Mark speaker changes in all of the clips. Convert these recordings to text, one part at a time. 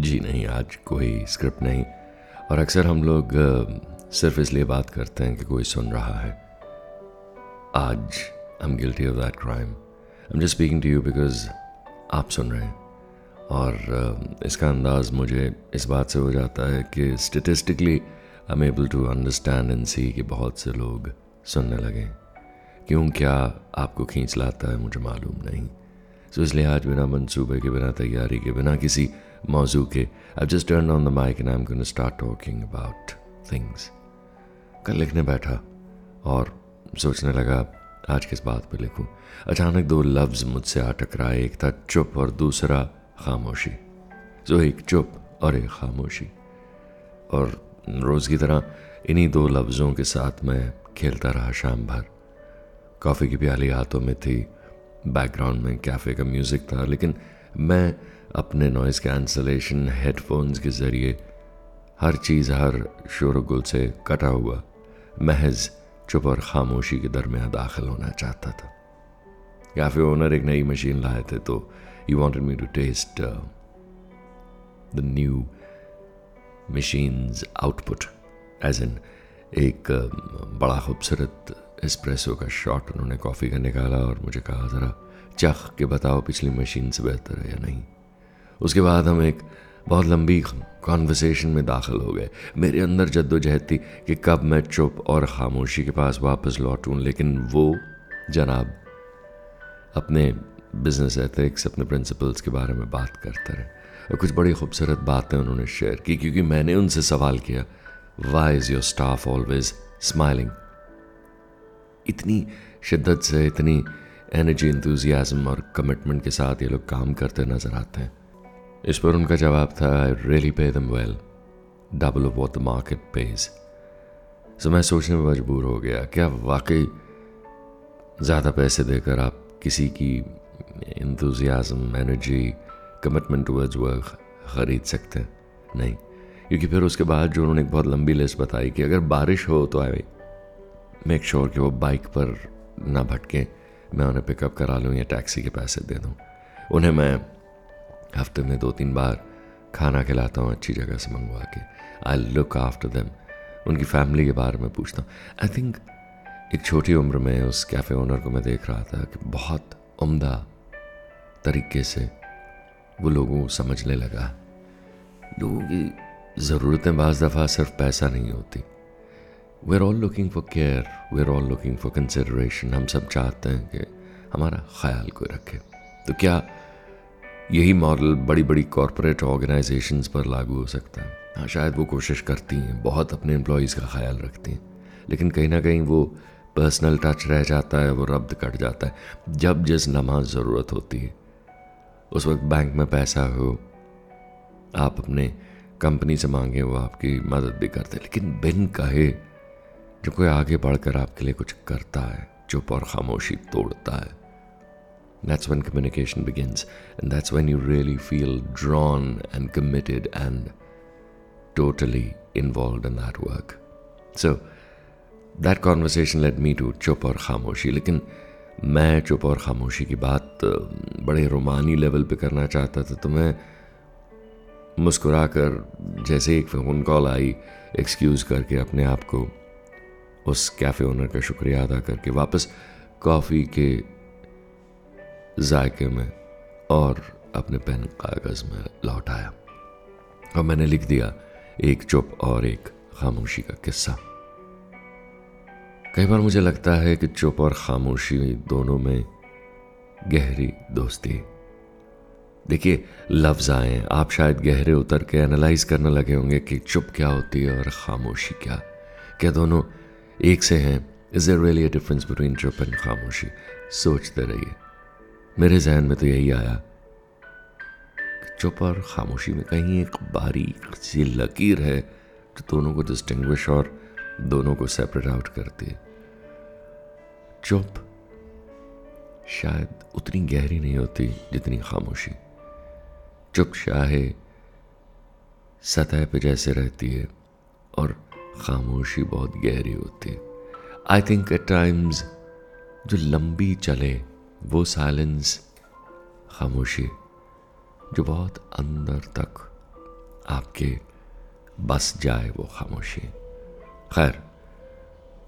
Speaker 1: जी नहीं, आज कोई स्क्रिप्ट नहीं। और अक्सर हम लोग सिर्फ़ इसलिए बात करते हैं कि कोई सुन रहा है। आज I am guilty of that crime I am just speaking to you because आप सुन रहे हैं। और इसका अंदाज़ मुझे इस बात से हो जाता है कि statistically I am able to understand and see कि बहुत से लोग सुनने लगे क्यों, क्या आपको खींच लाता है मुझे मालूम नहीं। सो so इसलिए आज बिना मंसूबे के, बिना तैयारी के, बिना किसी के I just turn on the mic and I am going start talking about things कल लिखने बैठा और सोचने लगा, आज किस बात पे लिखूं? अचानक दो लफ्ज़ मुझसे आ टकराए एक था चुप और दूसरा खामोशी। जो एक चुप और एक खामोशी। और रोज़ की तरह इन्हीं दो लफ्ज़ों के साथ मैं खेलता रहा शाम भर। कॉफ़ी की प्याली हाथों में थी, बैकग्राउंड में कैफ़े का म्यूज़िक था, लेकिन मैं अपने नॉइज़ कैंसलेशन हेडफोन्स के ज़रिए हर चीज़ हर शोर गुल से कटा हुआ महज चुप और खामोशी के दरमियान दाखिल होना चाहता था। कैफ़े ओनर एक नई मशीन लाए थे तो he wanted me to test the new machine's output as an एक uh, बड़ा खूबसूरत एस्प्रेसो का शॉट उन्होंने कॉफ़ी का निकाला और मुझे कहा ज़रा चख के बताओ पिछली मशीन से बेहतर है या नहीं। उसके बाद हम एक बहुत लंबी कॉन्वर्सेशन में दाखिल हो गए। मेरे अंदर जद्दोजहद थी कि कब मैं चुप और खामोशी के पास वापस लौटूं, लेकिन वो जनाब अपने बिज़नेस एथिक्स अपने प्रिंसिपल्स के बारे में बात करते रहे। और कुछ बड़ी खूबसूरत बातें उन्होंने शेयर की, क्योंकि मैंने उनसे सवाल किया why is your staff always smiling इतनी शिद्दत से, इतनी एनर्जी इंतज़ियाज़म और कमिटमेंट के साथ ये लोग काम करते नज़र आते हैं। इस पर उनका जवाब था I really pay them well double of what the market pays so मैं सोचने में मजबूर हो गया, क्या वाकई ज़्यादा पैसे देकर आप किसी की enthusiasm energy commitment towards work ख़रीद सकते हैं? नहीं, क्योंकि फिर उसके बाद जो उन्होंने एक बहुत लंबी लिस्ट बताई कि अगर बारिश हो तो आई मेक श्योर कि वो बाइक पर ना भटके। मैं उन्हें पिकअप करा लूँ या टैक्सी के पैसे दे दूँ। उन्हें मैं हफ़्ते में दो तीन बार खाना खिलाता हूँ, अच्छी जगह से मंगवा के। आई लुक आफ्टर देम उनकी फैमिली के बारे में पूछता हूँ। आई थिंक एक छोटी उम्र में उस कैफ़े ओनर को मैं देख रहा था कि बहुत उम्दा तरीके से वो लोगों को समझने लगा। लोगों की ज़रूरतें बज़ दफ़ा सिर्फ़ पैसा नहीं होती। We are all looking for care we are all looking for consideration हम सब चाहते हैं कि हमारा ख्याल कोई रखे। तो क्या यही मॉडल बड़ी बड़ी कॉरपोरेट ऑर्गेनाइजेशंस पर लागू हो सकता है? हाँ शायद वो कोशिश करती हैं, बहुत अपने एम्प्लॉयज़ का ख्याल रखती हैं। लेकिन कहीं ना कहीं वो पर्सनल टच रह जाता है, वो रब्द कट जाता है। जब जिस लम्हा ज़रूरत होती है, उस वक्त बैंक में पैसा हो, आप अपने कंपनी से मांगे, वो आपकी मदद भी करते लेकिन बिन कहे जो कोई आगे बढ़कर आपके लिए कुछ करता है चुप और खामोशी तोड़ता है That's when communication begins, and that's when you really feel drawn and committed and totally involved in that work. So, that conversation led me to चुप और खामोशी लेकिन मैं चुप और खामोशी की बात बड़े रोमानी लेवल पे करना चाहता था तो मैं मुस्कुराकर जैसे एक फ़ोन कॉल आई एक्सक्यूज़ करके अपने आप को उस कैफ़े ओनर का शुक्रिया अदा करके वापस कॉफ़ी के जायके में और अपने पेन कागज़ में लौट आया। और मैंने लिख दिया, एक चुप और एक खामोशी का किस्सा। कई बार मुझे लगता है कि चुप और खामोशी दोनों में गहरी दोस्ती देखिए, लफ्ज़ आए आप शायद गहरे उतर के एनालाइज करने लगे होंगे कि चुप क्या होती है और खामोशी क्या। क्या दोनों एक से हैं is there really a difference between चुप एंड खामोशी सोचते रहिए मेरे जहन में तो यही आया चुप और खामोशी में कहीं एक बारीक सी लकीर है जो दोनों को डिस्टिंग्विश और दोनों को सेपरेट आउट करती है। चुप शायद उतनी गहरी नहीं होती जितनी खामोशी। चुप शाहे सतह पे जैसे रहती है और खामोशी बहुत गहरी होती आई थिंक एट टाइम्स जो लंबी चले, वो साइलेंस खामोशी, जो बहुत अंदर तक आपके बस जाए वो खामोशी। खैर,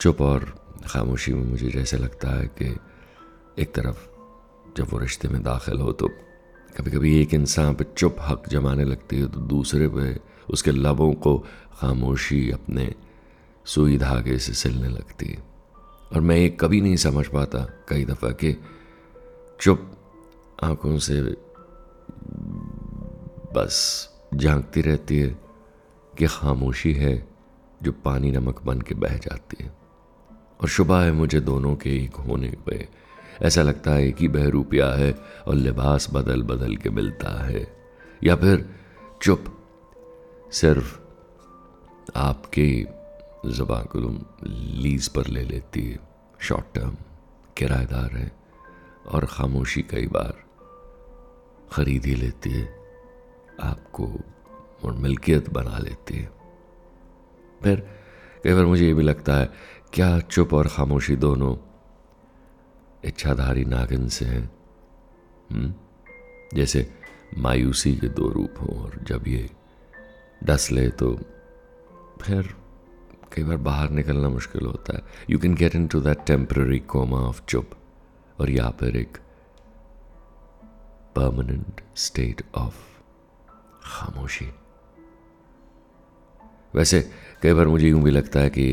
Speaker 1: चुप और खामोशी में मुझे जैसे लगता है कि एक तरफ़ जब वो रिश्ते में दाखिल हो तो कभी कभी एक इंसान पे चुप हक जमाने लगती है तो दूसरे पे उसके लबों को खामोशी अपने सुई धागे से सिलने लगती और मैं ये कभी नहीं समझ पाता कई दफ़ा कि चुप आँखों से बस झांकती रहती है कि खामोशी है जो पानी नमक बन के बह जाती है। और शुबा है मुझे दोनों के एक होने पे। ऐसा लगता है कि बहरूपिया है और लिबास बदल बदल के मिलता है। या फिर चुप सिर्फ़ आपके जबान को लीज पर ले लेती है। शॉर्ट टर्म किराएदार है और खामोशी कई बार खरीद ही लेती है। आपको और मिल्कियत बना लेती है। फिर कई बार मुझे ये भी लगता है, क्या चुप और खामोशी दोनों इच्छाधारी नागिन से हैं? हम्म? जैसे मायूसी के दो रूप हों और जब ये डस ले तो फिर कई बार बाहर निकलना मुश्किल होता है। You can get into that temporary coma of चुप और या फिर एक परमानेंट स्टेट ऑफ़ खामोशी। वैसे कई बार मुझे यूँ भी लगता है कि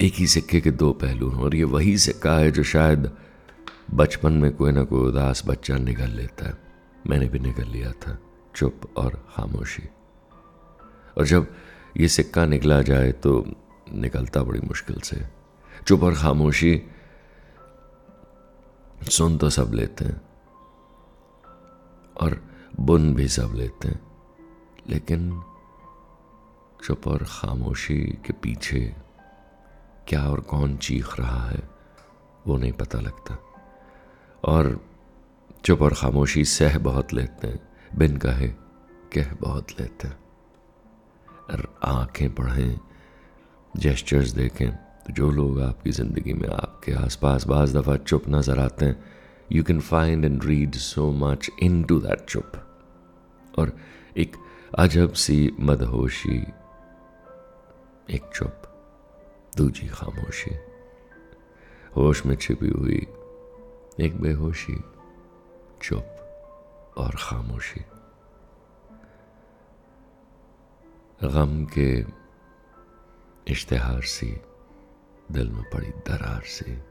Speaker 1: एक ही सिक्के के दो पहलू हैं और ये वही सिक्का है जो शायद बचपन में कोई ना कोई उदास बच्चा निकल लेता है। मैंने भी निकल लिया था, चुप और खामोशी। और जब ये सिक्का निकला जाए तो निकलता बड़ी मुश्किल से। चुप और खामोशी सुन तो सब लेते हैं। और बुन भी सब लेते हैं। लेकिन चुप और खामोशी के पीछे क्या और कौन चीख रहा है, वो नहीं पता लगता। और चुप और खामोशी सह बहुत लेते हैं। बिन कहे, कह बहुत लेते हैं। आँखें पढ़ें जेस्चर्स देखें। तो जो लोग आपकी ज़िंदगी में आपके आसपास बाज दफ़ा चुप नज़र आते हैं you can find and read so much into that चुप। और एक अजब सी मदहोशी, एक चुप, दूजी खामोशी। होश में छिपी हुई एक बेहोशी, चुप और खामोशी। गम के इश्तेहार सी, दिल में पड़ी दरार से।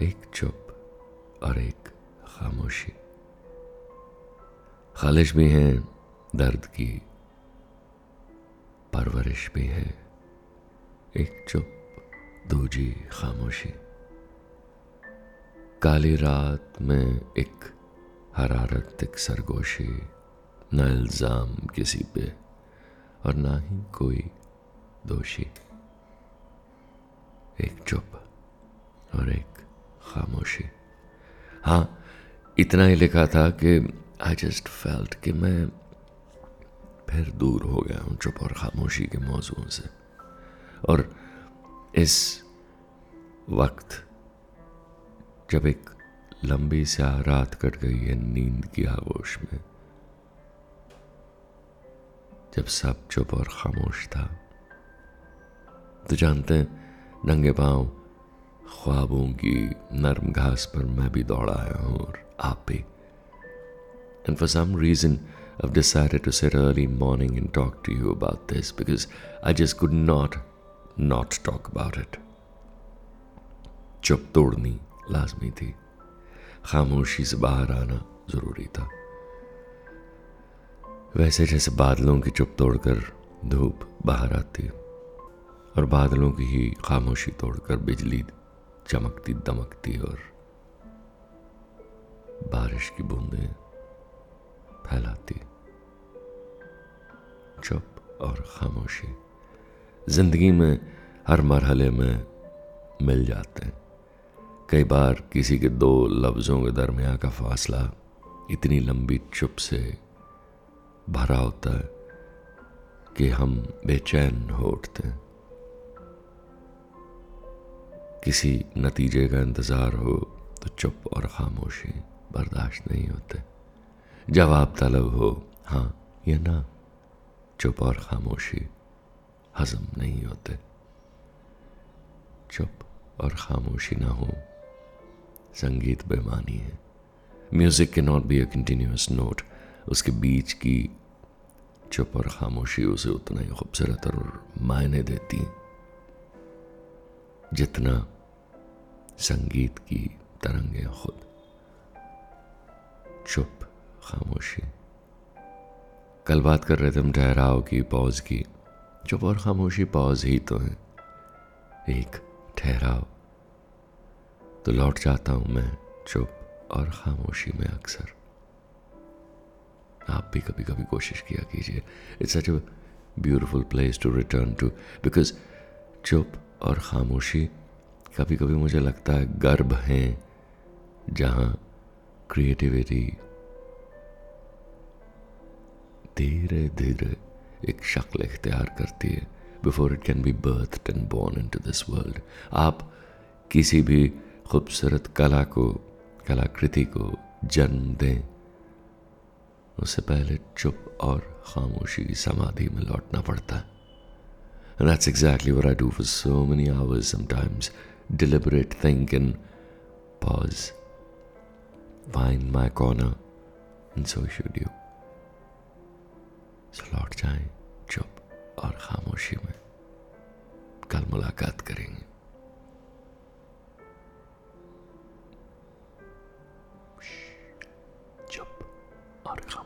Speaker 1: एक चुप और एक खामोशी। खालिश भी है, दर्द की परवरिश भी है। एक चुप, दूजी खामोशी। काली रात में एक हरारत, एक सरगोशी, न इल्ज़ाम किसी पे। और ना ही कोई दोषी। एक चुप और एक खामोशी। हाँ इतना ही लिखा था कि आई जस्ट फेल्ट कि मैं फिर दूर हो गया हूँ चुप और खामोशी के मौजूद से। और इस वक्त जब एक लंबी सा रात कट गई है नींद की आगोश में जब सब चुप और खामोश था तो जानते हैं नंगे पाँव ख्वाबों की नरम घास पर मैं भी दौड़ा आया हूँ और आप भी And for some reason, I've decided to sit early morning and talk to you about this because I just could not not talk about it. चुप तोड़नी लाजमी थी खामोशी से बाहर आना ज़रूरी था वैसे जैसे बादलों की चुप तोड़कर धूप बाहर आती और बादलों की ही खामोशी तोड़कर बिजली चमकती, दमकती और बारिश की बूंदें फैलाती चुप और खामोशी ज़िंदगी में हर मरहले में मिल जाते हैं। कई बार किसी के दो लफ्ज़ों के दरमियान का फासला इतनी लंबी चुप से भरा होता है कि हम बेचैन हो उठते हैं। किसी नतीजे का इंतज़ार हो तो चुप और खामोशी बर्दाश्त नहीं होते। जवाब तलब हो हाँ या ना, चुप और खामोशी हजम नहीं होते। चुप और खामोशी ना हो, संगीत बेमानी है। म्यूज़िक के not be a continuous note उसके बीच की चुप और खामोशी उसे उतना ही खूबसूरत और मायने देती, जितना संगीत की तरंगे खुद। चुप, खामोशी। कल बात कर रहे थे हम ठहराव की, पॉज की। चुप और खामोशी, पॉज ही तो है। एक ठहराव। तो लौट जाता हूँ मैं चुप और खामोशी में अक्सर। आप भी कभी कभी कोशिश किया कीजिए। It's such a beautiful place to return to because चुप और खामोशी कभी कभी मुझे लगता है गर्भ हैं जहाँ क्रिएटिविटी धीरे धीरे एक शक्ल इख्तियार करती है before it can be birth and born into this world आप किसी भी खूबसूरत कला को, कलाकृति को जन्म दें। उससे पहले चुप और खामोशी की समाधि में लौटना पड़ता है And that's exactly what I do for so many hours sometimes. Deliberate think and pause. Find my corner, and so should you. So लौट जाएँ चुप और खामोशी में कल मुलाकात करेंगे चुप और खामोशी